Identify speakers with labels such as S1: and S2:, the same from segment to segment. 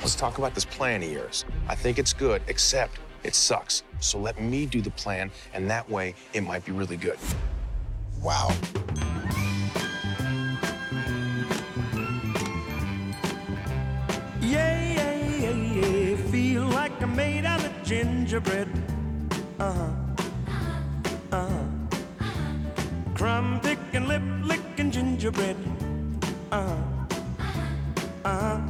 S1: Let's talk about this plan of yours. I think it's good, except it sucks. So let me do the plan, and that way it might be really good.
S2: Wow.
S3: Yeah, yeah, yeah, yeah. Feel like I'm made out of gingerbread. Uh huh. Crumb picking, lip licking gingerbread. Uh huh. Uh huh.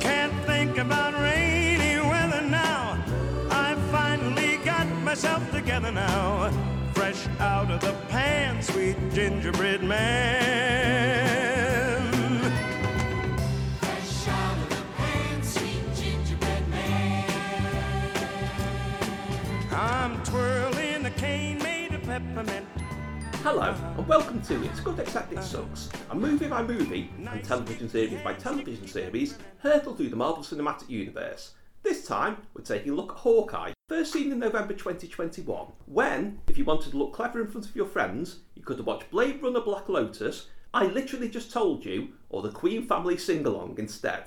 S3: Can't think about rainy weather now. I finally got myself together now. Fresh out of the pan, sweet gingerbread man.
S4: Hello, and welcome to It's Good Except It Sucks, a movie by movie and television series by television series hurtle through the Marvel Cinematic Universe. This time, we're taking a look at Hawkeye, first seen in November 2021, when, if you wanted to look clever in front of your friends, you could have watched Blade Runner Black Lotus, I Literally Just Told You, or the Queen Family Sing Along instead.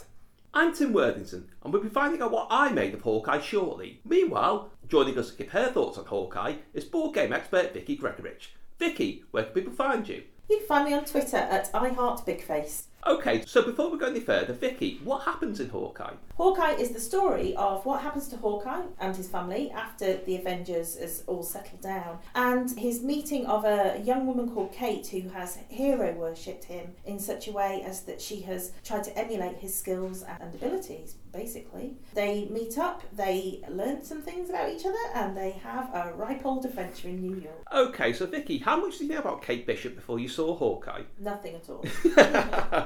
S4: I'm Tim Worthington, and we'll be finding out what I made of Hawkeye shortly. Meanwhile, joining us to give her thoughts on Hawkeye is board game expert Vicky Gregorich. Vicky, where can people find you?
S5: You can find me on Twitter at iHeartBigFace.
S4: Okay, so before we go any further, Vicky, what happens in Hawkeye?
S5: Hawkeye is the story of what happens to Hawkeye and his family after the Avengers is all settled down, and his meeting of a young woman called Kate who has hero worshipped him in such a way as that she has tried to emulate his skills and abilities. Basically, they meet up, they learn some things about each other, and they have a ripe old adventure in New York.
S4: Okay, so Vicky, how much did you know about Kate Bishop before you saw Hawkeye?
S5: Nothing at all.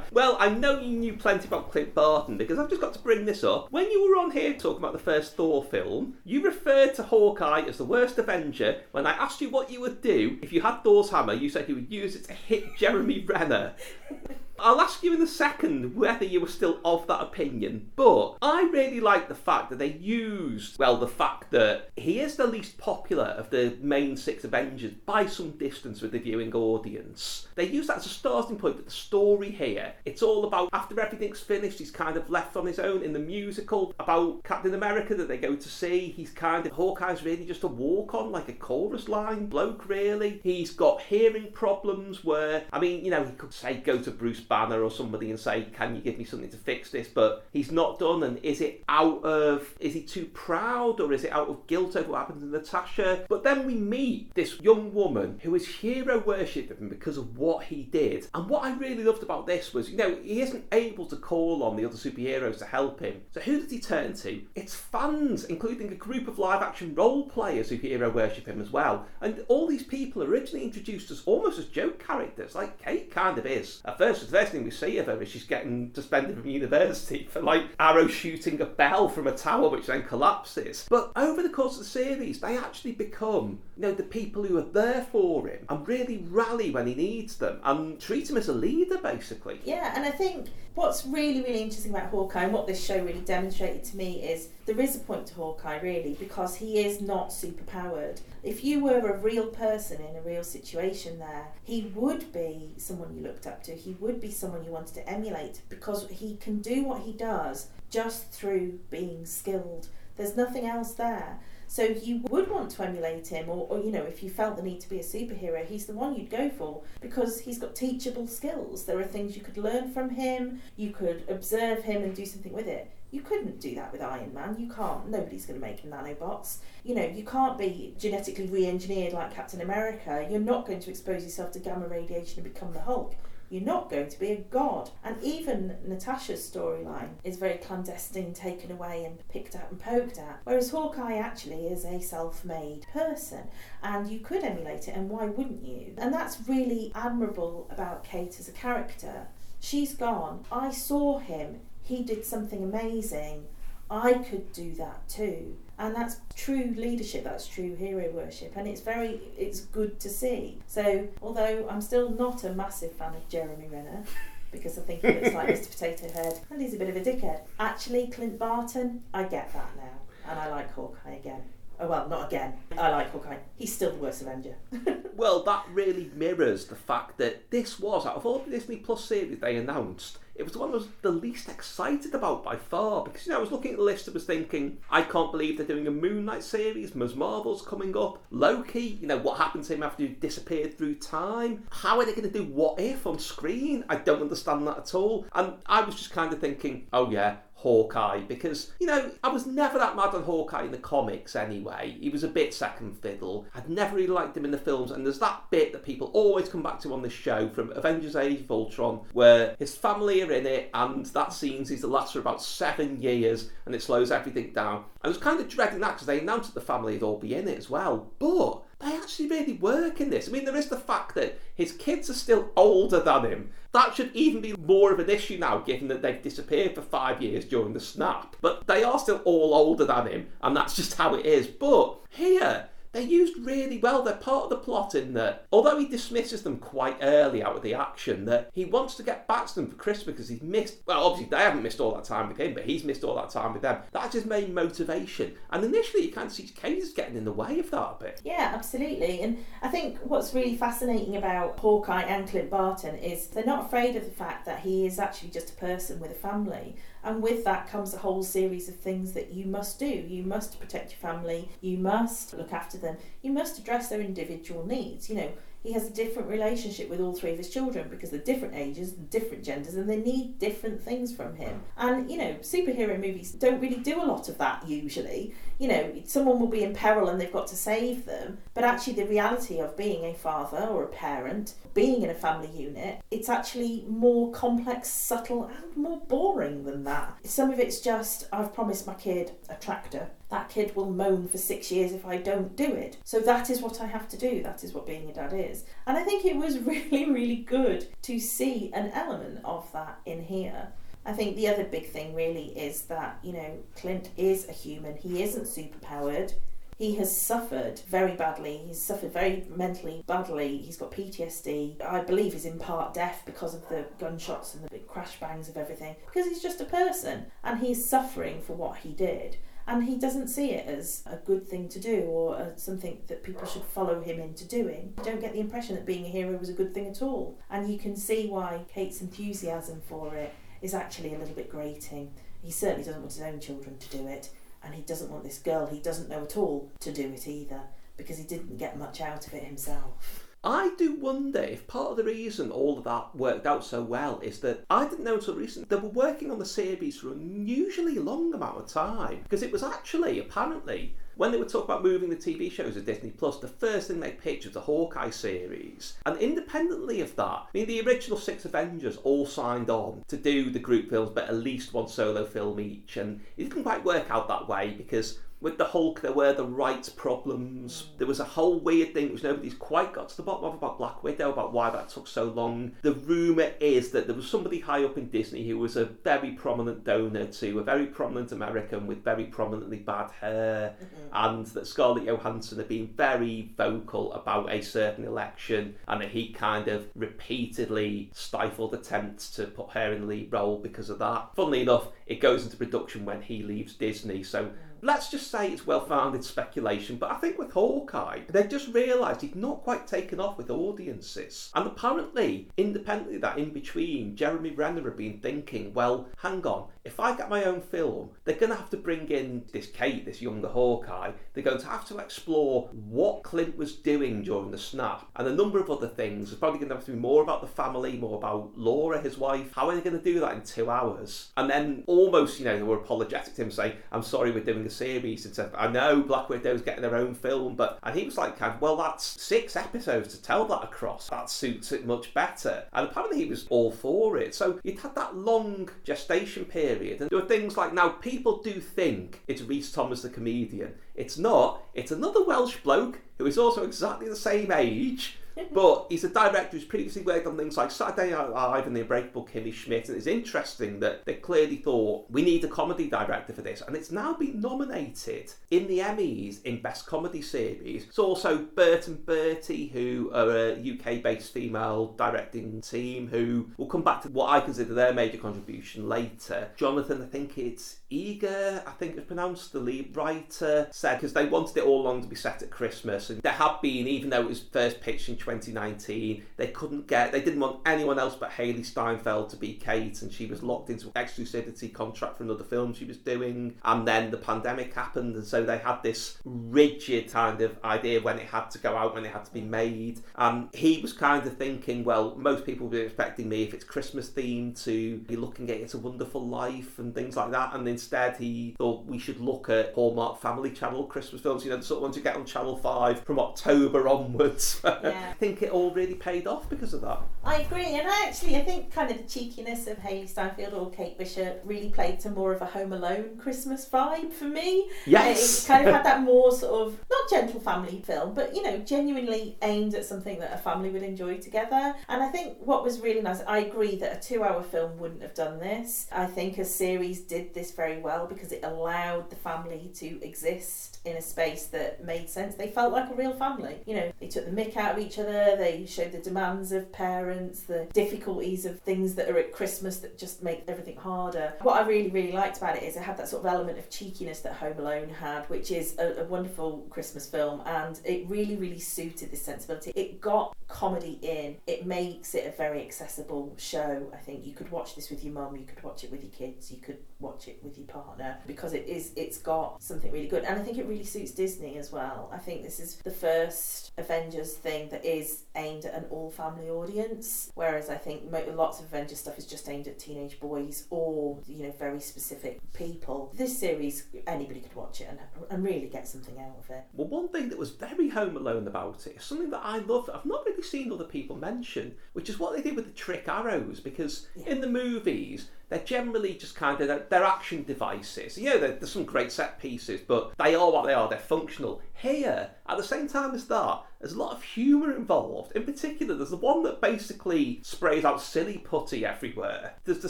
S4: well, I know you knew plenty about Clint Barton because I've just got to bring this up. When you were on here talking about the first Thor film, you referred to Hawkeye as the worst Avenger. When I asked you what you would do if you had Thor's hammer, you said you would use it to hit Jeremy Renner. I'll ask you in a second whether you were still of that opinion, but I really like the fact that they used, well, the fact that he is the least popular of the main six Avengers by some distance with the viewing audience. They use that as a starting point, but the story here, it's all about after everything's finished, he's kind of left on his own in the musical about Captain America that they go to see. He's kind of, Hawkeye's really just a walk on, like a chorus line bloke, really. He's got hearing problems where, I mean, you know, he could say go to Bruce Banner or somebody and say, "Can you give me something to fix this?" But he's not done. And is it out of is he too proud or is it out of guilt over what happened to Natasha? But then we meet this young woman who is hero worshipped him because of what he did. And what I really loved about this was, you know, he isn't able to call on the other superheroes to help him. So who does he turn to? It's fans, including a group of live action role players who hero worship him as well. And all these people originally introduced as almost as joke characters, like Kate kind of is. At first, first thing we see of her is she's getting suspended from university for like arrow shooting a bell from a tower which then collapses. But over the course of the series, they actually become, you know, the people who are there for him and really rally when he needs them and treat him as a leader, basically.
S5: Yeah, and I think what's really, really interesting about Hawkeye and what this show really demonstrated to me is there is a point to Hawkeye, really, because he is not superpowered. If you were a real person in a real situation there, he would be someone you looked up to. He would be someone you wanted to emulate because he can do what he does just through being skilled. There's nothing else there. So you would want to emulate him, or, or, you know, if you felt the need to be a superhero, he's the one you'd go for because he's got teachable skills. There are things you could learn from him, you could observe him and do something with it. You couldn't do that with Iron Man. You can't. Nobody's going to make nanobots. You know, you can't be genetically re engineered like Captain America. You're not going to expose yourself to gamma radiation and become the Hulk. You're not going to be a god. And even Natasha's storyline is very clandestine, taken away and picked at and poked at. Whereas Hawkeye actually is a self made person. And you could emulate it, and why wouldn't you? And that's really admirable about Kate as a character. She's gone. I saw him. He did something amazing. I could do that too and that's true leadership that's true hero worship. And it's very it's good to see. So although i'm still not a massive fan of jeremy renner because i think he looks like mr potato head and he's a bit of a dickhead actually clint barton i get that now. And i like hawkeye again Oh well, not again. I like Hawkeye. He's still the worst Avenger.
S4: Well, that really mirrors the fact that this was, out of all the Disney Plus series they announced, it was the one I was the least excited about by far. Because, you know, I was looking at the list and was thinking, I can't believe they're doing a Moon Knight series, Ms. Marvel's coming up, Loki, you know, what happened to him after he disappeared through time? How are they going to do What If on screen? I don't understand that at all. And I was just kind of thinking, oh yeah, Hawkeye because, you know, I was never that mad on Hawkeye in the comics anyway. He was a bit second fiddle. I'd never really liked him in the films, and there's that bit that people always come back to on this show from Avengers Age of Ultron where his family are in it, and that scene seems to last for about seven years and it slows everything down. I was kind of dreading that because they announced that the family would all be in it as well. But they actually really work in this. I mean, there is the fact that his kids are still older than him. That should even be more of an issue now, given that they've disappeared for five years during the snap. But they are still all older than him, and that's just how it is. But here, they're used really well. They're part of the plot in that, although he dismisses them quite early out of the action, that he wants to get back to them for Christmas because he's missed. Well, obviously they haven't missed all that time with him, but he's missed all that time with them. That's his main motivation. And initially, you kind of see Katie's getting in the way of that a bit.
S5: Yeah, absolutely. And I think what's really fascinating about Hawkeye and Clint Barton is they're not afraid of the fact that he is actually just a person with a family. And with that comes a whole series of things that you must do. You must protect your family, you must look after them, you must address their individual needs. You know, he has a different relationship with all three of his children because they're different ages, different genders, and they need different things from him. And, you know, superhero movies don't really do a lot of that usually. You know, someone will be in peril and they've got to save them, but actually, the reality of being a father or a parent, being in a family unit, it's actually more complex, subtle, and more boring than that. Some of it's just, I've promised my kid a tractor that kid will moan for six years if I don't do it. So that is what I have to do. That is what being a dad is. And I think it was really, really good to see an element of that in here. I think the other big thing really is that, you know, Clint is a human. He isn't superpowered. He has suffered very badly. He's suffered very mentally badly. He's got PTSD. I believe he's in part deaf because of the gunshots and the big crash bangs of everything. Because he's just a person and he's suffering for what he did and he doesn't see it as a good thing to do or something that people should follow him into doing. You don't get the impression that being a hero was a good thing at all, and you can see why Kate's enthusiasm for it is actually a little bit grating. He certainly doesn't want his own children to do it, and he doesn't want this girl he doesn't know at all to do it either because he didn't get much out of it himself.
S4: I do wonder if part of the reason all of that worked out so well is that I didn't know until recently they were working on the series for an unusually long amount of time because it was actually apparently when they were talking about moving the TV shows to Disney Plus, the first thing they pitched was the Hawkeye series. And independently of that, I mean, the original six Avengers all signed on to do the group films, but at least one solo film each. And it didn't quite work out that way because with the Hulk, there were the rights problems. There was a whole weird thing which nobody's quite got to the bottom of about Black Widow, about why that took so long. The rumour is that there was somebody high up in Disney who was a very prominent donor to a very prominent American with very prominently bad hair, mm-hmm. and that Scarlett Johansson had been very vocal about a certain election, and that he kind of repeatedly stifled attempts to put her in the lead role because of that. Funnily enough, it goes into production when he leaves Disney, so. Mm let's just say it's well founded speculation, but I think with Hawkeye, they just realised he'd not quite taken off with audiences. And apparently, independently that in between, Jeremy Renner had been thinking, well, hang on, if I get my own film, they're going to have to bring in this Kate, this younger Hawkeye. They're going to have to explore what Clint was doing during the snap and a number of other things. There's probably going to have to be more about the family, more about Laura, his wife. How are they going to do that in two hours? And then almost, you know, they were apologetic to him saying, I'm sorry we're doing a series. And said, I know Black Widow's getting their own film, but and he was like, kind of, well, that's six episodes to tell that across. That suits it much better. And apparently he was all for it. So you'd had that long gestation period period. And there were things like now people do think it's Rhys Thomas the comedian. It's not. It's another Welsh bloke who is also exactly the same age but he's a director who's previously worked on things like Saturday Night Live and The Unbreakable Kimmy Schmidt, and it's interesting that they clearly thought we need a comedy director for this, and it's now been nominated in the Emmys in Best Comedy Series. It's also Bert and Bertie, who are a UK-based female directing team, who will come back to what I consider their major contribution later. Jonathan, I think it's Eager, I think it's pronounced, the lead writer, said because they wanted it all along to be set at Christmas, and there had been, even though it was first pitched in 2019, they couldn't get, they didn't want anyone else but Hailee Steinfeld to be Kate, and she was locked into exclusivity contract for another film she was doing, and then the pandemic happened, and so they had this rigid kind of idea when it had to go out, when it had to be made, and he was kind of thinking, well, most people will be expecting me if it's Christmas themed to be looking at It's a Wonderful Life and things like that, and instead he thought we should look at Hallmark Family Channel Christmas films, you know, the sort of ones you get on Channel 5 from October onwards.
S5: Yeah.
S4: I think it all really paid off because of that.
S5: I agree, and I actually I think kind of the cheekiness of Hailee Steinfeld or Kate Bishop really played to more of a Home Alone Christmas vibe for me.
S4: Yes.
S5: it kind of had that more sort of not gentle family film, but you know genuinely aimed at something that a family would enjoy together. And I think what was really nice, I agree that a two-hour film wouldn't have done this. I think a series did this very well because it allowed the family to exist in a space that made sense. They felt like a real family. You know, they took the mick out of each other. They show the demands of parents, the difficulties of things that are at Christmas that just make everything harder. What I really, really liked about it is it had that sort of element of cheekiness that Home Alone had, which is a, a wonderful Christmas film, and it really, really suited this sensibility. It got comedy in. It makes it a very accessible show. I think you could watch this with your mum, you could watch it with your kids, you could watch it with your partner because it is it's got something really good and I think it really suits Disney as well. I think this is the first Avengers thing that is aimed at an all family audience whereas I think lots of Avengers stuff is just aimed at teenage boys or you know very specific people. This series anybody could watch it and, and really get something out of it.
S4: Well, one thing that was very Home Alone about it is something that I love. I've not really seen other people mention, which is what they did with the trick arrows. Because in the movies, they're generally just kind of they're, they're action devices. Yeah, there- there's some great set pieces, but they are what they are. They're functional. Here, at the same time as that, there's a lot of humour involved. In particular, there's the one that basically sprays out silly putty everywhere. There's the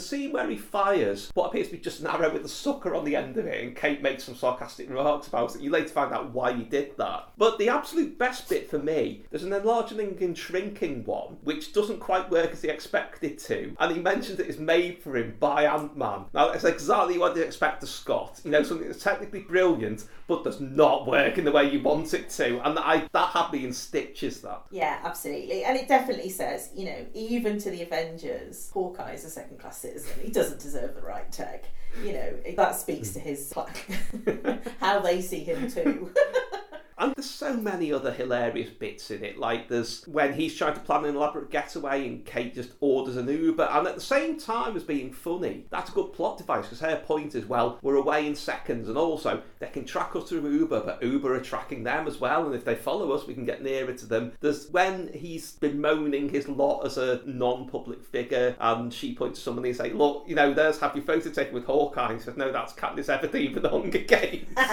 S4: scene where he fires what appears to be just an arrow with a sucker on the end of it, and Kate makes some sarcastic remarks about it. You later find out why he did that. But the absolute best bit for me, there's an enlarging and shrinking one, which doesn't quite work as he expected to, and he mentions that it is made for him by Ant Man. Now, it's exactly what you expect of Scott. You know, something that's technically brilliant, but does not work in the way you want it to, and I that had me in stitches. That.
S5: Yeah, absolutely. And it definitely says, you know, even to the Avengers, Hawkeye is a second class citizen. He doesn't deserve the right tech. You know, that speaks hmm. to his how they see him too.
S4: And there's so many other hilarious bits in it. Like there's when he's trying to plan an elaborate getaway and Kate just orders an Uber, and at the same time as being funny, that's a good plot device because her point is, well, we're away in seconds, and also they can track us through Uber, but Uber are tracking them as well, and if they follow us, we can get nearer to them. There's when he's bemoaning his lot as a non-public figure, and she points to somebody and say, look, you know, there's have your photo taken with Hawkeye. And he says, no, that's Katniss Everdeen for the Hunger Games.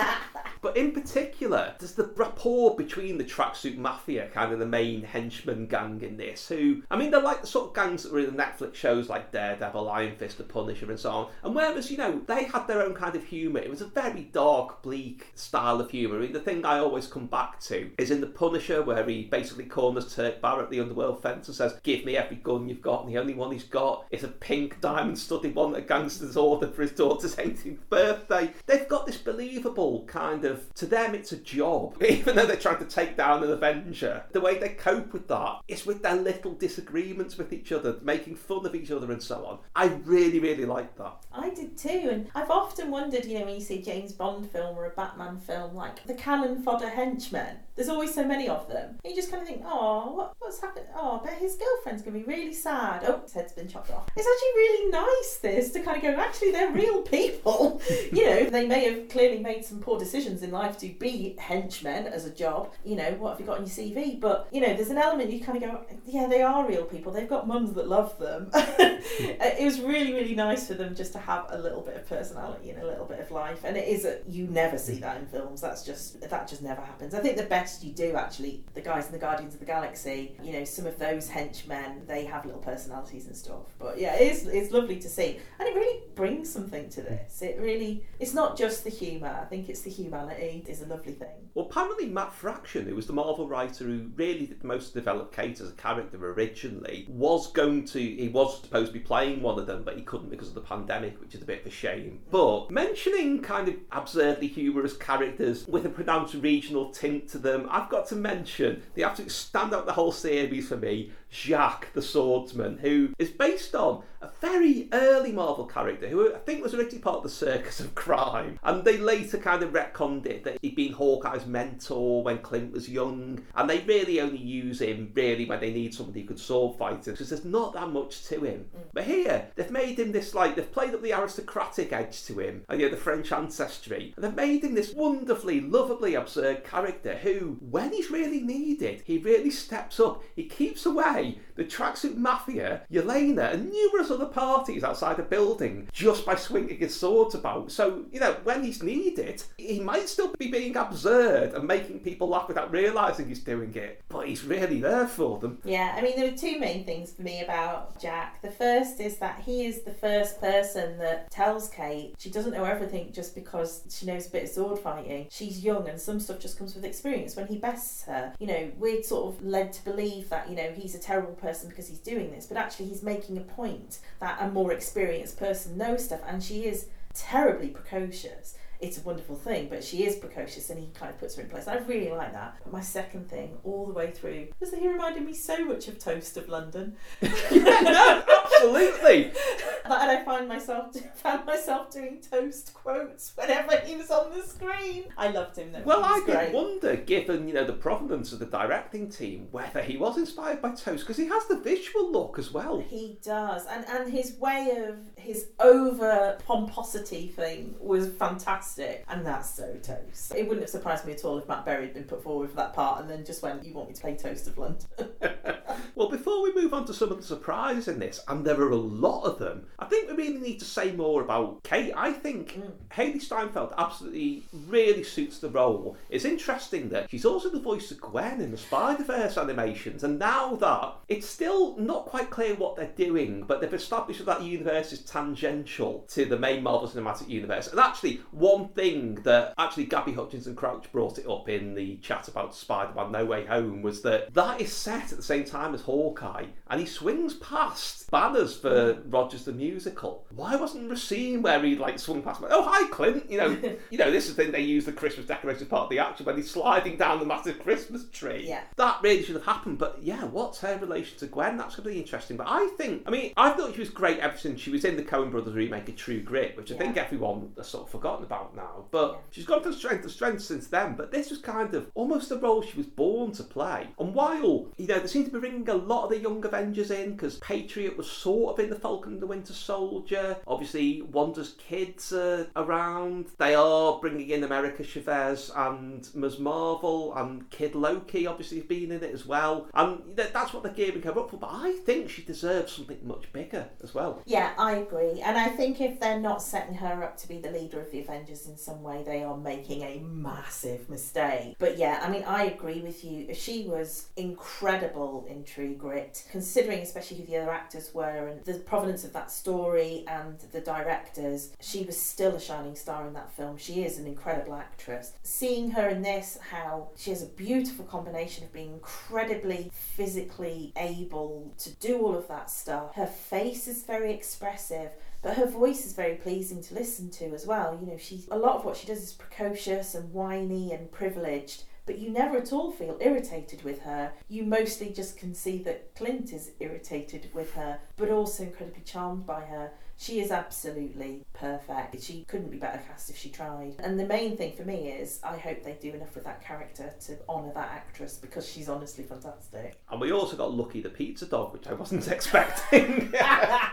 S4: But in particular, there's the rapport between the tracksuit mafia, kind of the main henchman gang in this, who, I mean, they're like the sort of gangs that were in the Netflix shows like Daredevil, Iron Fist, The Punisher, and so on. And whereas, you know, they had their own kind of humour, it was a very dark, bleak style of humour. I mean, the thing I always come back to is in The Punisher, where he basically corners Turk Barrett, the underworld fence, and says, Give me every gun you've got, and the only one he's got is a pink diamond studded one that a gangster's ordered for his daughter's 18th birthday. They've got this believable kind of, to them, it's a job, even though they're trying to take down an Avenger. The way they cope with that is with their little disagreements with each other, making fun of each other, and so on. I really, really like that.
S5: I did too, and I've often wondered, you know, when you see a James Bond film or a Batman film, like the cannon fodder henchmen. There's always so many of them. And you just kind of think, oh, what, what's happened? Oh, I bet his girlfriend's gonna be really sad. Oh, his head's been chopped off. It's actually really nice this to kind of go. Actually, they're real people. you know, they may have clearly made some poor decisions in life to be henchmen as a job. You know, what have you got on your CV? But, you know, there's an element you kind of go, yeah, they are real people. They've got mums that love them. it was really, really nice for them just to have a little bit of personality and a little bit of life. And it is, a, you never see that in films. That's just, that just never happens. I think the best you do, actually, the guys in the Guardians of the Galaxy, you know, some of those henchmen, they have little personalities and stuff. But yeah, it is, it's lovely to see. And it really brings something to this. It really, it's not just the humour. I think it's the humanity is a lovely thing.
S4: Well, apparently Matt Fraction, who was the Marvel writer who really did most developed Kate as a character originally, was going to, he was supposed to be playing one of them, but he couldn't because of the pandemic, which is a bit of a shame. But mentioning kind of absurdly humorous characters with a pronounced regional tint to them, I've got to mention the absolute standout the whole series for me, Jacques the Swordsman, who is based on a very early Marvel character who I think was originally part of the Circus of Crime. And they later kind of retconned it that he'd been Hawkeye's mentor when Clint was young. And they really only use him really when they need somebody who could sword fight him because there's not that much to him. Mm. But here, they've made him this like, they've played up the aristocratic edge to him and you know, the French ancestry. And they've made him this wonderfully, lovably absurd character who, when he's really needed, he really steps up. He keeps away the tracksuit mafia, Yelena, and numerous other parties outside the building just by swinging his swords about. So, you know, when he's needed, he might still be being absurd and making people laugh without realising he's doing it, but he's really there for them.
S5: Yeah, I mean, there are two main things for me about Jack. The first is that he is the first person that tells Kate she doesn't know everything just because she knows a bit of sword fighting. She's young and some stuff just comes with experience. When he bests her, you know, we're sort of led to believe that, you know, he's a terrible person because he's doing this, but actually he's making a point that a more experienced person knows stuff, and she is terribly precocious. It's a wonderful thing, but she is precocious and he kind of puts her in place. I really like that. But my second thing, all the way through, was that he reminded me so much of Toast of London.
S4: yeah, no, absolutely.
S5: and I find myself found myself doing toast quotes whenever he was on the screen. I loved him though.
S4: Well, I did
S5: great.
S4: wonder, given you know the provenance of the directing team, whether he was inspired by Toast because he has the visual look as well.
S5: He does, and and his way of his over pomposity thing was fantastic, and that's so toast. It wouldn't have surprised me at all if Matt Berry had been put forward for that part, and then just went, "You want me to play Toast of London?"
S4: Well, before we move on to some of the surprises in this, and there are a lot of them, I think we really need to say more about Kate. I think mm. Hailee Steinfeld absolutely really suits the role. It's interesting that she's also the voice of Gwen in the Spider Verse animations, and now that it's still not quite clear what they're doing, but they've established that that universe is tangential to the main Marvel Cinematic Universe. And actually, one thing that actually Gabby Hutchinson Crouch brought it up in the chat about Spider Man No Way Home was that that is set at the same time as Hawkeye, and he swings past for Rogers the Musical. Why wasn't there a scene where he like swung past? Oh, hi, Clint. You know, you know this is the thing they use the Christmas decoration part of the action when he's sliding down the massive Christmas tree.
S5: Yeah.
S4: that really should have happened. But yeah, what's her relation to Gwen? That's going to be interesting. But I think, I mean, I thought she was great ever since she was in the Coen Brothers remake of True Grit, which I think everyone has sort of forgotten about now. But she's gone from strength to strength since then. But this was kind of almost the role she was born to play. And while you know they seem to be bringing a lot of the young Avengers in because Patriot was sort of in the Falcon and the Winter Soldier. Obviously, Wanda's kids are around. They are bringing in America Chavez and Ms. Marvel and Kid Loki. Obviously, has been in it as well. And that's what they're gearing her up for. But I think she deserves something much bigger as well.
S5: Yeah, I agree. And I think if they're not setting her up to be the leader of the Avengers in some way, they are making a massive mistake. But yeah, I mean, I agree with you. She was incredible in True Grit, considering especially who the other actors were and the provenance of that story and the directors. She was still a shining star in that film. She is an incredible actress. Seeing her in this, how she has a beautiful combination of being incredibly physically able to do all of that stuff. Her face is very expressive. But her voice is very pleasing to listen to as well. You know, she a lot of what she does is precocious and whiny and privileged, but you never at all feel irritated with her. You mostly just can see that Clint is irritated with her, but also incredibly charmed by her. She is absolutely perfect. She couldn't be better cast if she tried. And the main thing for me is I hope they do enough with that character to honour that actress because she's honestly fantastic.
S4: And we also got Lucky the Pizza Dog, which I wasn't expecting.
S5: yeah,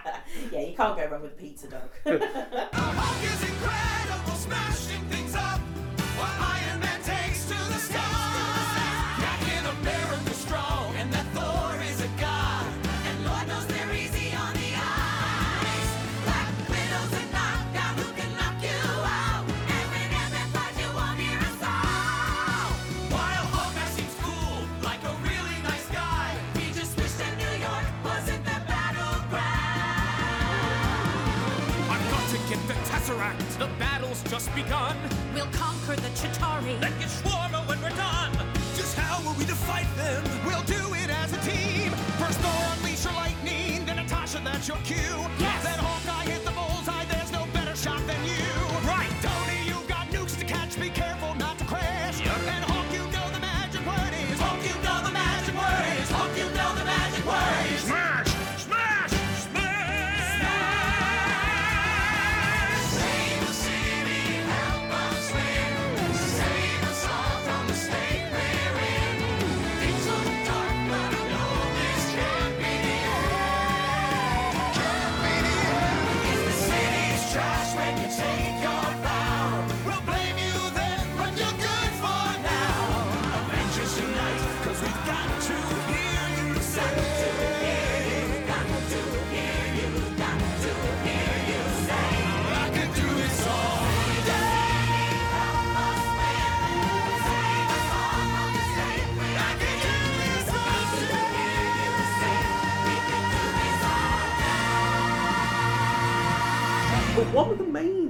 S5: you can't go wrong with a Pizza Dog.
S6: Chitauri.
S2: Then get Shawarma when we're done. Just how are we to fight them? We'll do it as a team. First Thor, unleash your lightning. Then Natasha, that's your cue.
S6: Yes.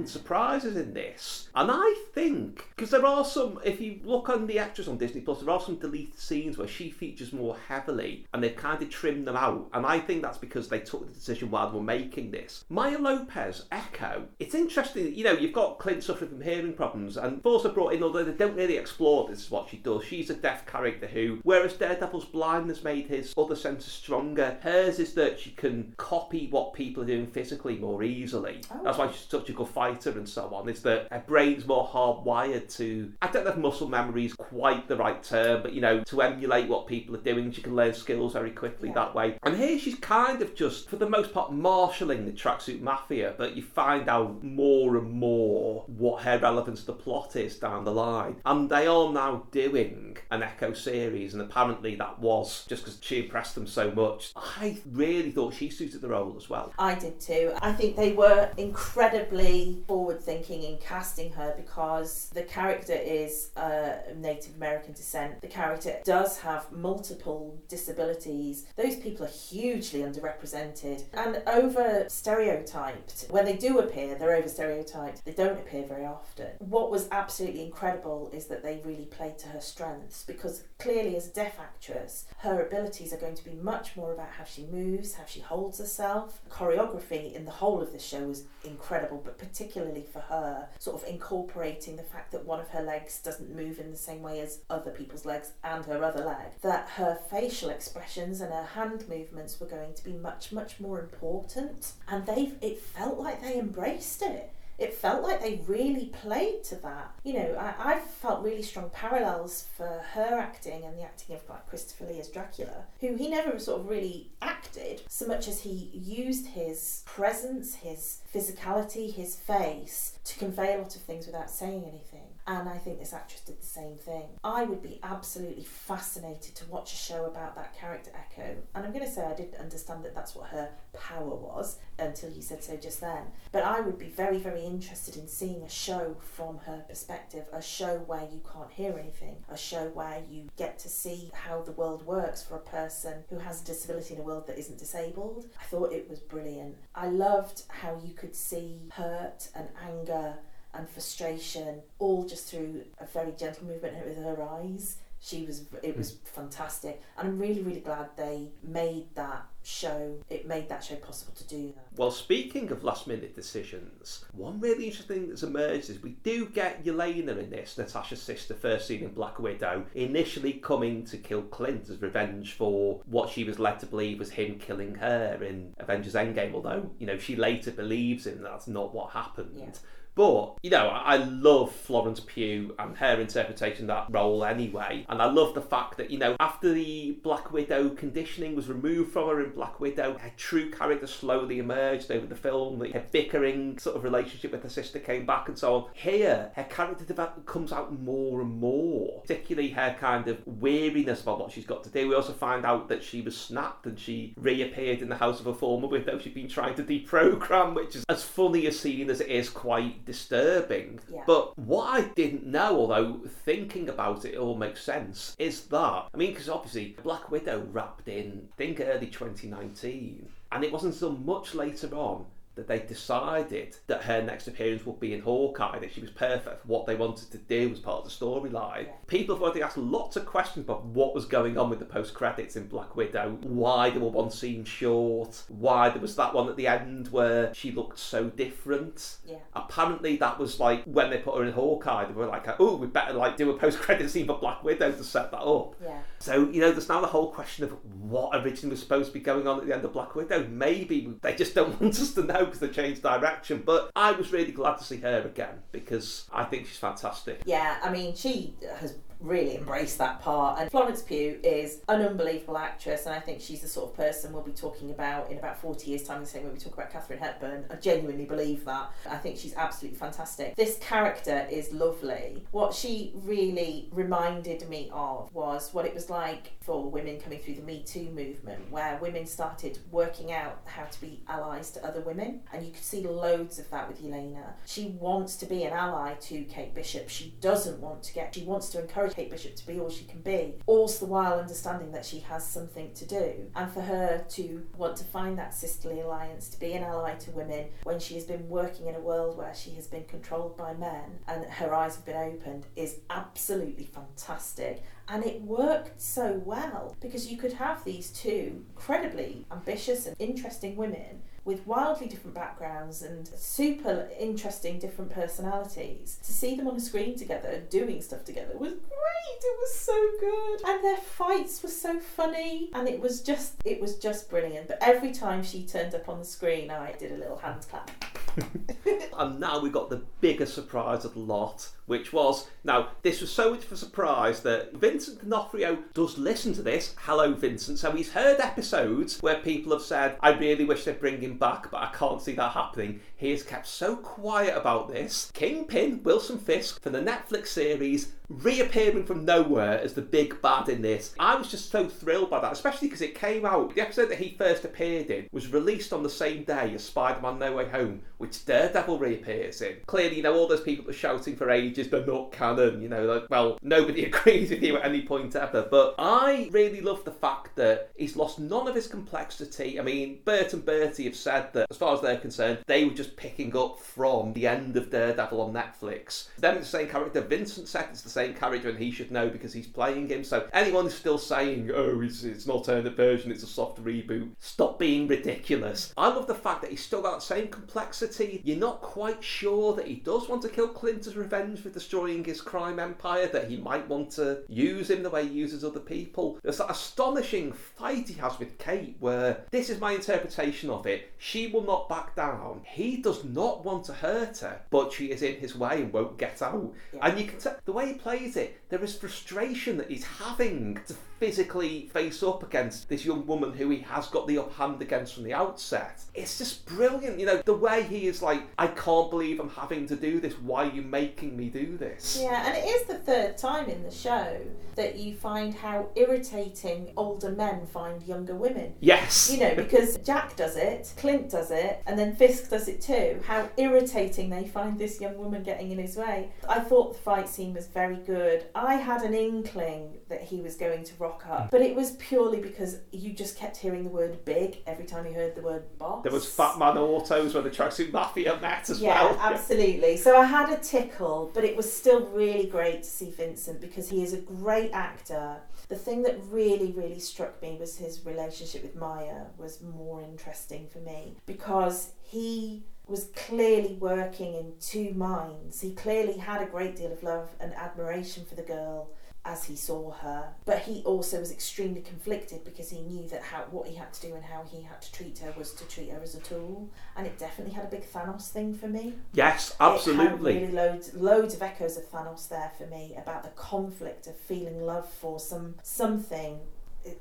S4: Surprises in this, and I think, because there are some, if you look on the actress on Disney Plus, there are some deleted scenes where she features more heavily, and they've kind of trimmed them out. And I think that's because they took the decision while they were making this. Maya Lopez, Echo, it's interesting, you know, you've got Clint suffering from hearing problems, and also brought in, although they don't really explore this is what she does, she's a deaf character who, whereas Daredevil's blindness made his other senses stronger, hers is that she can copy what people are doing physically more easily. Oh. That's why she's such a good fighter and so on. It's that her brain's more hardwired to, I don't know if muscle memory is quite the right term, but you know, to emulate what people are doing. She can learn skills very quickly that way. And here she's kind of just, for the most part, marshalling the tracksuit mafia, but you find out more and more what her relevance to the plot is down the line. And they are now doing an Echo series, and apparently that was just because she impressed them so much. I really thought she suited the role as well.
S5: I did too. I think they were incredibly forward thinking in casting her because the character is uh, Native American descent. The character does have multiple disabilities. Those people are hugely underrepresented and over stereotyped. When they do appear, they're over stereotyped. They don't appear very often. What was absolutely incredible is that they really played to her strengths because clearly, as a deaf actress, her abilities are going to be much more about how she moves, how she holds herself. Choreography in the whole of the show was incredible, but particularly for her, sort of incorporating the fact that one of her legs doesn't move in the same way as other people's legs and her other leg. That her facial expressions and her hand movements were going to be much, much more important. And they it felt like they embraced it it felt like they really played to that. You know, I, I've felt really strong parallels for her acting and the acting of like Christopher Lee as Dracula, who he never sort of really acted so much as he used his presence, his physicality, his face to convey a lot of things without saying anything. And I think this actress did the same thing. I would be absolutely fascinated to watch a show about that character Echo. And I'm going to say I didn't understand that that's what her power was until you said so just then. But I would be very, very interested in seeing a show from her perspective, a show where you can't hear anything, a show where you get to see how the world works for a person who has a disability in a world that isn't disabled. I thought it was brilliant. I loved how you could see hurt and anger and frustration all just through a very gentle movement with her eyes she was it was hmm. fantastic and i'm really really glad they made that show it made that show possible to do that
S4: Well, speaking of last minute decisions, one really interesting thing that's emerged is we do get Yelena in this, Natasha's sister, first seen in Black Widow, initially coming to kill Clint as revenge for what she was led to believe was him killing her in Avengers Endgame, although, you know, she later believes him that's not what happened.
S5: Yeah.
S4: But, you know, I I love Florence Pugh and her interpretation of that role anyway. And I love the fact that, you know, after the Black Widow conditioning was removed from her in Black Widow, her true character slowly emerged over the film. Like, Her bickering sort of relationship with her sister came back and so on. Here, her character development comes out more and more, particularly her kind of weariness about what she's got to do. We also find out that she was snapped and she reappeared in the house of a former widow she'd been trying to deprogram, which is as funny a scene as it is quite disturbing.
S5: Yeah.
S4: But what I didn't know, although thinking about it, it all makes sense, is that I mean, because obviously Black Widow wrapped in, I think, early 2019, and it wasn't until much later on that they decided that her next appearance would be in Hawkeye, that she was perfect for what they wanted to do as part of the storyline. People have already asked lots of questions about what was going on with the post credits in Black Widow, why there were one scene short, why there was that one at the end where she looked so different.
S5: Yeah.
S4: Apparently, that was like when they put her in Hawkeye, they were like, "Oh, we better like do a post credit scene for Black Widow to set that up."
S5: Yeah.
S4: So, you know, there's now the whole question of what originally was supposed to be going on at the end of Black Widow. Maybe they just don't want us to know because they changed direction. But I was really glad to see her again because I think she's fantastic.
S5: Yeah, I mean, she has really embrace that part. And Florence Pugh is an unbelievable actress, and I think she's the sort of person we'll be talking about in about 40 years' time, the same way we talk about Katharine Hepburn. I genuinely believe that. I think she's absolutely fantastic. This character is lovely. What she really reminded me of was what it was like for women coming through the Me Too movement, where women started working out how to be allies to other women. And you could see loads of that with Elena. She wants to be an ally to Kate Bishop. She doesn't want to get, she wants to encourage Kate Bishop to be all she can be, also the while understanding that she has something to do. And for her to want to find that sisterly alliance, to be an ally to women when she has been working in a world where she has been controlled by men and her eyes have been opened is absolutely fantastic. And it worked so well because you could have these two incredibly ambitious and interesting women with wildly different backgrounds and super interesting different personalities. To see them on a screen together doing stuff together was great. It was so good. And their fights were so funny and it was just it was just brilliant. But every time she turned up on the screen I did a little hand clap.
S4: And now we got the biggest surprise of the lot, which was now this was so much of a surprise that Vincent D'Onofrio does listen to this. Hello, Vincent. So he's heard episodes where people have said, "I really wish they'd bring him back, but I can't see that happening." He has kept so quiet about this. Kingpin Wilson Fisk from the Netflix series reappearing from nowhere as the big bad in this. I was just so thrilled by that, especially because it came out. The episode that he first appeared in was released on the same day as Spider-Man: No Way Home, which Daredevil reappears in. Clearly, you know, all those people were shouting for ages, they're not canon. You know, like, well, nobody agrees with you at any point ever. But I really love the fact that he's lost none of his complexity. I mean, Bert and Bertie have said that, as far as they're concerned, they were just picking up from the end of Daredevil on Netflix. Them, it's the same character. Vincent said it's the same character, and he should know because he's playing him. So anyone who's still saying, "Oh, it's, it's an alternate version, it's a soft reboot," stop being ridiculous. I love the fact that he's still got that same complexity. You're not quite sure that he does want to kill Clint as revenge for destroying his crime empire. That he might want to use him the way he uses other people. There's that astonishing fight he has with Kate, where this is my interpretation of it. She will not back down. He does not want to hurt her, but she is in his way and won't get out. And you can tell the way he plays it. There is frustration that he's having to physically face up against this young woman who he has got the up hand against from the outset. It's just brilliant, you know, the way he is like, I can't believe I'm having to do this. Why are you making me do this?
S5: Yeah, and it is the third time in the show that you find how irritating older men find younger women.
S4: Yes.
S5: You know, because Jack does it, Clint does it, and then Fisk does it too. How irritating they find this young woman getting in his way. I thought the fight scene was very good. I had an inkling that he was going to rock up, but it was purely because you just kept hearing the word big every time you heard the word boss.
S4: There was Fat Man Autos where the Tracksuit Mafia met as well.
S5: Yeah,
S4: well.
S5: absolutely. So I had a tickle, but it was still really great to see Vincent because he is a great actor. The thing that really, really struck me was his relationship with Maya was more interesting for me because he was clearly working in two minds. He clearly had a great deal of love and admiration for the girl as he saw her, but he also was extremely conflicted because he knew that how what he had to do and how he had to treat her was to treat her as a tool, and it definitely had a big Thanos thing for me.
S4: Yes, absolutely.
S5: really loads, loads of echoes of Thanos there for me about the conflict of feeling love for some something,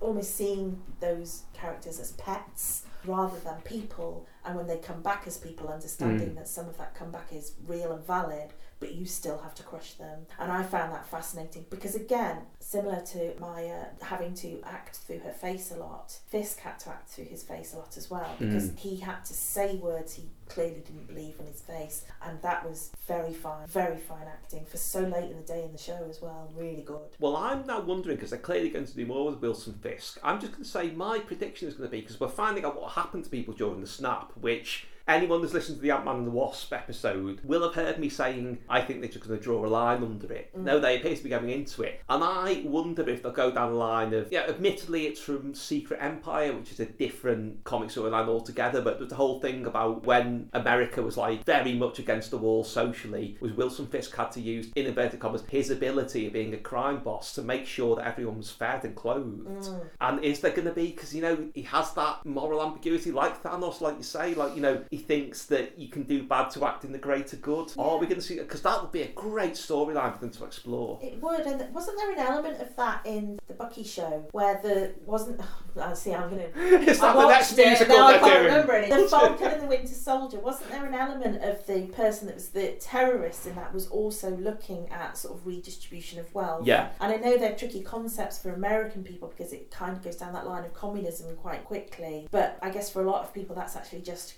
S5: almost seeing those characters as pets rather than people, and when they come back as people, understanding mm. that some of that comeback is real and valid, but you still have to crush them. And I found that fascinating because, again, similar to Maya having to act through her face a lot, Fisk had to act through his face a lot as well hmm. because he had to say words he clearly didn't believe in his face, and that was very fine, very fine acting for so late in the day in the show as well. Really good.
S4: Well, I'm now wondering because they're clearly going to do more with Wilson Fisk. I'm just going to say my prediction is going to be because we're finding out what happened to people during the snap, which anyone who's listened to the Ant Man and the Wasp episode will have heard me saying I think they're just going to draw a line under it. Mm. No, they appear to be going into it, and I wonder if they'll go down the line of yeah. Admittedly, it's from Secret Empire, which is a different comic storyline altogether. But the whole thing about when America was like very much against the wall socially was Wilson Fisk had to use in inverted commas his ability of being a crime boss to make sure that everyone was fed and clothed. Mm. And is there going to be because you know he has that moral ambiguity like Thanos, like you say, like you know he thinks that you can do bad to act in the greater good. Are we going to see because that would be a great storyline for them to explore.
S5: It would, and wasn't there an element of that in the Bucky show where the wasn't? I see. I'm gonna.
S4: Is that
S5: I
S4: the next
S5: it,
S4: musical
S5: now I can't
S4: doing?
S5: remember any. The Falcon and the Winter Soldier. Wasn't there an element of the person that was the terrorist in that was also looking at sort of redistribution of wealth?
S4: Yeah.
S5: And I know they're tricky concepts for American people because it kind of goes down that line of communism quite quickly. But I guess for a lot of people, that's actually just a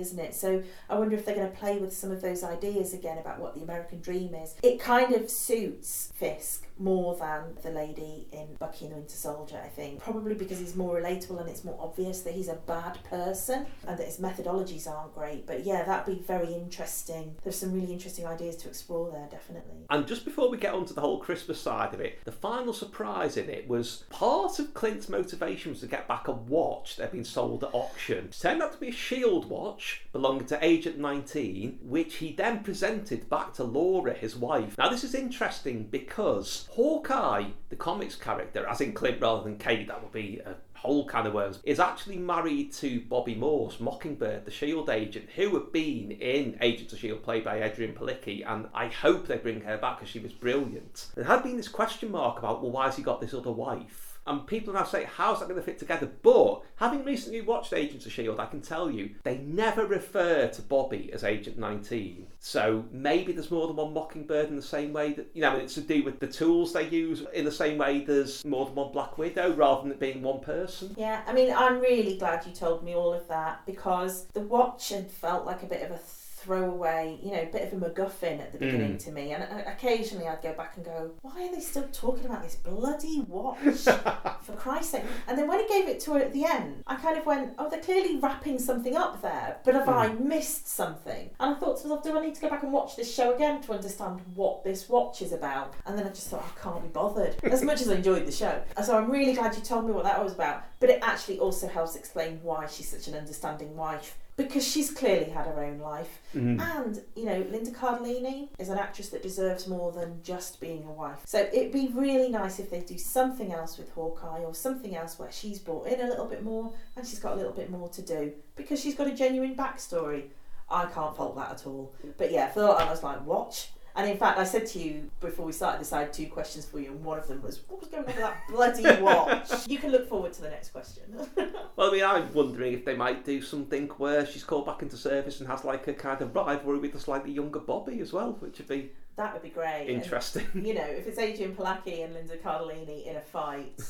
S5: isn't it? So I wonder if they're going to play with some of those ideas again about what the American dream is. It kind of suits Fisk more than the lady in Bucky and the Winter Soldier, I think. Probably because he's more relatable and it's more obvious that he's a bad person and that his methodologies aren't great. But yeah, that'd be very interesting. There's some really interesting ideas to explore there, definitely.
S4: And just before we get onto the whole Christmas side of it, the final surprise in it was part of Clint's motivation was to get back a watch that had been sold at auction. Turned out to be a Shield watch belonging to Agent 19, which he then presented back to Laura, his wife. Now, this is interesting because Hawkeye, the comics character, as in Clint rather than Kate, that would be a whole can of worms, is actually married to Bobbi Morse, Mockingbird, the Shield agent, who had been in Agents of Shield, played by Adrianne Palicki, and I hope they bring her back because she was brilliant. There had been this question mark about, well, why has he got this other wife? And people now say, how's that going to fit together? But having recently watched Agents of S.H.I.E.L.D., I can tell you, they never refer to Bobbi as Agent 19. So maybe there's more than one Mockingbird in the same way that, you know, it's to do with the tools they use in the same way there's more than one Black Widow rather than it being one person.
S5: Yeah, I mean, I'm really glad you told me all of that because the watch had felt like a bit of a throwaway, you know, a bit of a MacGuffin at the beginning mm. to me. And occasionally I'd go back and go, why are they still talking about this bloody watch? For Christ's sake. And then when he gave it to her at the end, I kind of went, oh, they're clearly wrapping something up there, but have I mm. missed something? And I thought to myself, do I need to go back and watch this show again to understand what this watch is about? And then I just thought, I can't be bothered. As much as I enjoyed the show. So I'm really glad you told me what that was about. But it actually also helps explain why she's such an understanding wife. Because she's clearly had her own life. Mm-hmm. And, you know, Linda Cardellini is an actress that deserves more than just being a wife. So it'd be really nice if they do something else with Hawkeye or something else where she's brought in a little bit more and she's got a little bit more to do. Because she's got a genuine backstory. I can't fault that at all. But yeah, for that I was like, watch. And in fact, I said to you before we started this, I had two questions for you, and one of them was, what was going on with that bloody watch? you can look forward to the next question.
S4: Well, I mean, I'm wondering if they might do something where she's called back into service and has like a kind of rivalry with the slightly younger Bobbi as well, which would be
S5: that would be great. And,
S4: interesting.
S5: you know, if it's Adrianne Palicki and Linda Cardellini in a fight,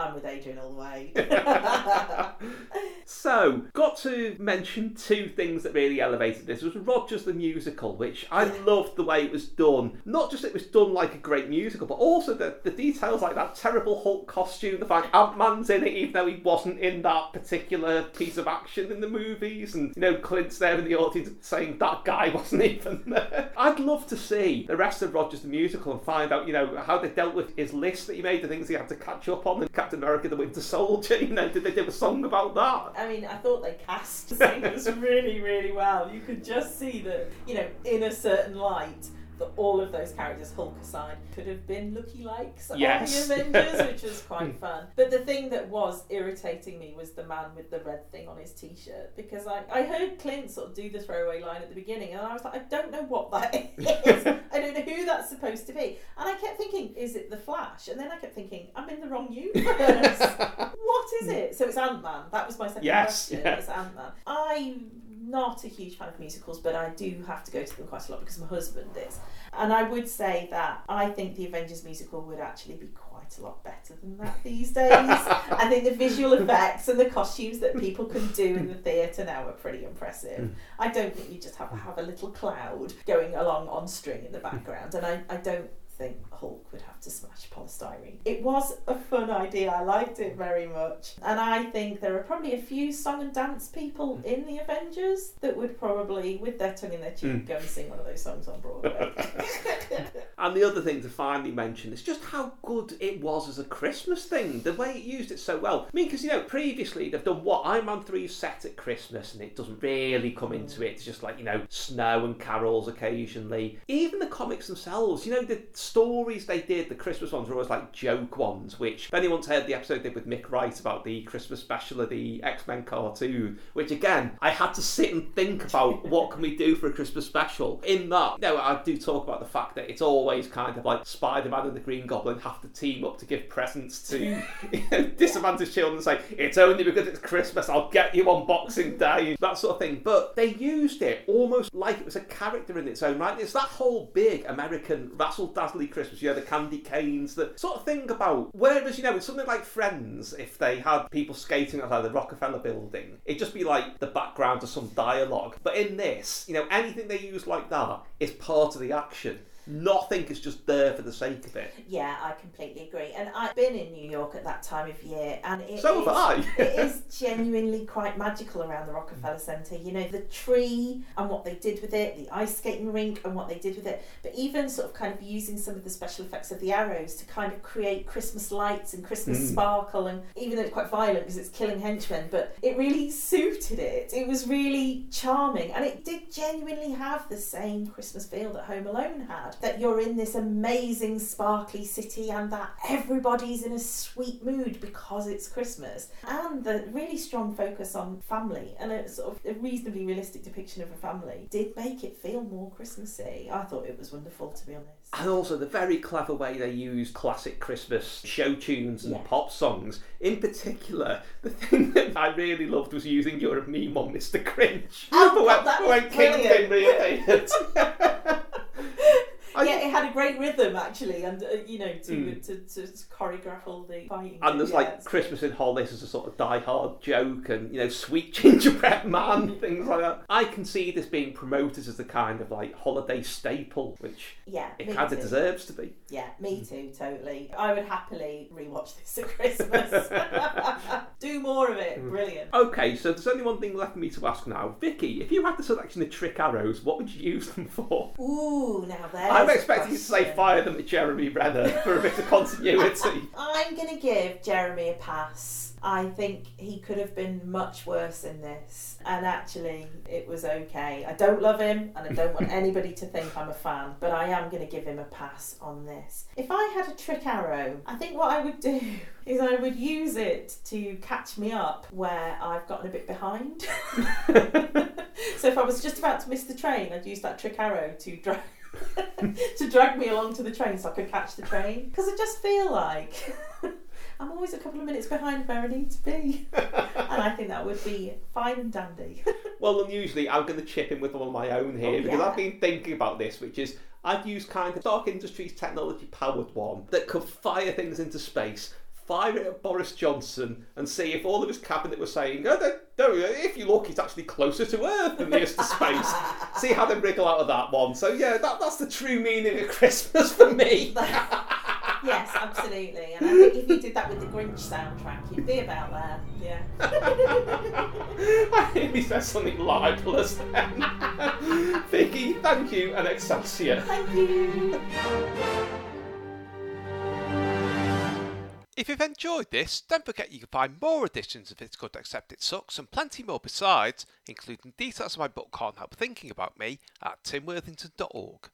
S5: I'm with Adrianne all the way.
S4: So, got to mention two things that really elevated this. was Rogers the musical, which I loved the way it was done. Not just it was done like a great musical, but also the, the details like that terrible Hulk costume, the fact Ant Man's in it, even though he wasn't in that particular piece of action in the movies, and you know, Clint's there in the audience saying that guy wasn't even there. I'd love to see the rest of Rogers the musical and find out, you know, how they dealt with his list that he made, the things he had to catch up on, and Captain America the Winter Soldier, you know, did they do a song about that?
S5: I mean, I thought they cast singers really, really well. You could just see that, you know, in a certain light, that all of those characters, Hulk aside, could have been looky likes
S4: Yes.
S5: of the Avengers, which was quite hmm. fun. But the thing that was irritating me was the man with the red thing on his t shirt because I, I heard Clint sort of do the throwaway line at the beginning, and I was like, I don't know what that is. I don't know who that's supposed to be. And I kept thinking, is it the Flash? And then I kept thinking, I'm in the wrong universe. what is it? So it's Ant Man. That was my second
S4: Yes,
S5: question.
S4: yeah.
S5: It's Ant Man. I'm not a huge fan of musicals, but I do have to go to them quite a lot because my husband is. And I would say that I think the Avengers musical would actually be quite a lot better than that these days. I think the visual effects and the costumes that people can do in the theatre now are pretty impressive. Hmm. I don't think you just have to have a little cloud going along on string in the background, and I, I don't think Hulk would have to smash polystyrene. It was a fun idea. I liked it very much. And I think there are probably a few song and dance people mm. in the Avengers that would probably, with their tongue in their cheek, mm. go and sing one of those songs on Broadway.
S4: And the other thing to finally mention is just how good it was as a Christmas thing. The way it used it so well. I mean, because you know, previously they've done what Iron Man 3 is set at Christmas and it doesn't really come into mm. it. It's just like, you know, snow and carols occasionally. Even the comics themselves, you know, the stories they did, the Christmas ones were always like joke ones, which if anyone's heard the episode they did with Mick Wright about the Christmas special of the X Men cartoon, which again, I had to sit and think about what can we do for a Christmas special. In that, no, I do talk about the fact that it's always kind of like Spider Man and the Green Goblin have to team up to give presents to you know, disadvantaged children and say, it's only because it's Christmas, I'll get you on Boxing Day, that sort of thing. But they used it almost like it was a character in its own right. It's that whole big American razzle Christmas, you know, the candy canes, the sort of thing about. Whereas, you know, in something like Friends, if they had people skating outside the Rockefeller building, it'd just be like the background to some dialogue. But in this, you know, anything they use like that is part of the action. Nothing is just there for the sake of it.
S5: Yeah, I completely agree. And I've been in New York at that time of year, and it
S4: So have I.
S5: it is genuinely quite magical around the Rockefeller mm. Centre. You know, the tree and what they did with it, the ice skating rink and what they did with it, but even sort of kind of using some of the special effects of the arrows to kind of create Christmas lights and Christmas mm. sparkle. And even though it's quite violent because it's killing henchmen, but it really suited it. It was really charming, and it did genuinely have the same Christmas feel that Home Alone had. That you're in this amazing, sparkly city, and that everybody's in a sweet mood because it's Christmas, and the really strong focus on family and a sort of a reasonably realistic depiction of a family did make it feel more Christmassy. I thought it was wonderful, to be honest.
S4: And also the very clever way they used classic Christmas show tunes and
S5: Yeah.
S4: pop songs. In particular, the thing that I really loved was using your meme on Mr. Grinch.
S5: Oh, God, that was
S4: when Kingpin reappeared. Oh, I-
S5: yeah, it had a great rhythm actually, and uh, you know to, mm. to to choreograph all the fighting.
S4: And there's
S5: yeah,
S4: like Christmas in Hollis as a sort of die-hard joke, and you know, sweet gingerbread man, things like that. I can see this being promoted as a kind of like holiday staple, which
S5: yeah,
S4: it kind of deserves to be.
S5: Yeah, me mm. too, totally. I would happily rewatch this at Christmas. Do more of it. Mm. Brilliant.
S4: Okay, so there's only one thing left for me to ask now. Vicky, if you had the selection of trick arrows, what would you use them for?
S5: Ooh, now there's.
S4: I'm expecting you to say fire them at Jeremy Renner for a bit of continuity.
S5: I'm going to give Jeremy a pass. I think he could have been much worse in this, and actually, it was okay. I don't love him, and I don't want anybody to think I'm a fan, but I am going to give him a pass on this. If I had a trick arrow, I think what I would do is I would use it to catch me up where I've gotten a bit behind. so if I was just about to miss the train, I'd use that trick arrow to drag. to drag me along to the train so I could catch the train because I just feel like I'm always a couple of minutes behind where I need to be, and I think that would be fine and dandy.
S4: Well, unusually, I'm going to chip in with one of my own here
S5: Oh,
S4: because
S5: yeah.
S4: I've been thinking about this, which is I'd use kind of Stark Industries technology powered one that could fire things into space. Fire it at Boris Johnson and see if all of his cabinet were saying, "Oh, no, no, if you look, it's actually closer to Earth than he is to space." see how they wriggle out of that one. So yeah, that, that's the true meaning of Christmas for me.
S5: yes, absolutely. And I think if you did that with the Grinch soundtrack, you'd be about there. Yeah.
S4: I really said something libelous then. Vicky, thank you and Excelsior.
S5: Thank you.
S7: If you've enjoyed this, don't forget you can find more editions of It's Good Except It Sucks and plenty more besides, including details of my book Can't Help Thinking About Me at timworthington.org.